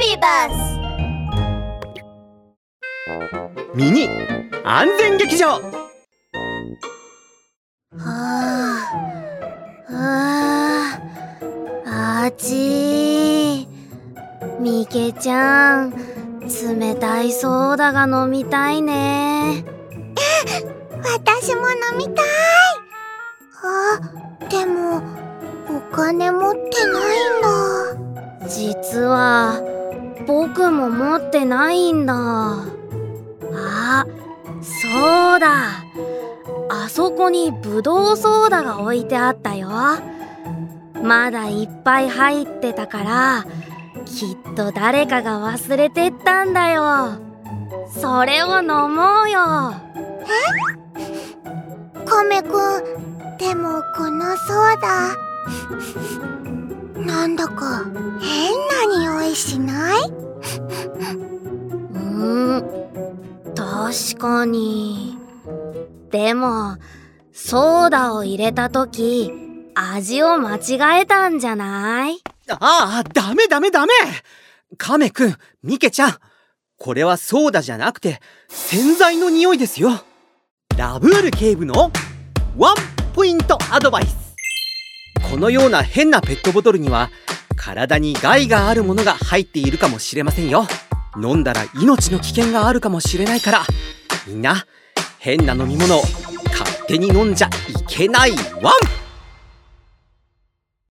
ビバスミニ安全劇場。はあああちみけちゃん冷たいソーダが飲みたいね。私も飲みたい。あでもお金持ってないんだ。実は僕も持ってないんだ。あそうだ。あそこにぶどうソーダが置いてあったよ。まだいっぱい入ってたからきっと誰かが忘れてったんだよ。それを飲もうよ。え？カメくんでもこのソーダ。なんだか変な匂いしない？確かに。でもソーダを入れた時味を間違えたんじゃない？ああ、ダメダメダメ！カメくん、ミケちゃん、これはソーダじゃなくて洗剤の匂いですよ。ラブール警部のワンポイントアドバイス。このような変なペットボトルには体に害があるものが入っているかもしれませんよ。飲んだら命の危険があるかもしれないからみんな変な飲み物を勝手に飲んじゃいけないワン。